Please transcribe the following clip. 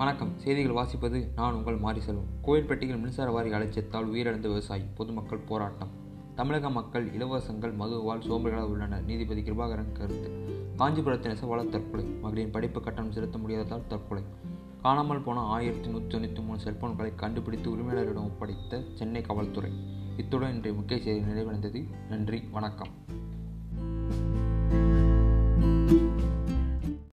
வணக்கம். செய்திகள் வாசிப்பது நான் உங்கள் மாரி செல்வம். கோயில்பட்டியில் மின்சார வாரி அலட்சியத்தால் உயிரிழந்த விவசாயி பொதுமக்கள் போராட்டம். தமிழக மக்கள் இலவசங்கள் மதுவால் சோம்பல்களாக உள்ளனர். நீதிபதி கிருபாகரன் கருத்து. காஞ்சிபுரத்தின் நெசவாள தற்கொலை. மகளின் படிப்பு கட்டணம் செலுத்த முடியாததால் தற்கொலை. காணாமல் போன ஆயிரத்தி நூற்றி தொண்ணூற்றி மூணு செல்போன்களை கண்டுபிடித்து உரிமையாளரிடம் ஒப்படைத்த சென்னை காவல்துறை. இத்துடன் இன்றைய முக்கிய செய்தி நிறைவடைந்தது. நன்றி. வணக்கம்.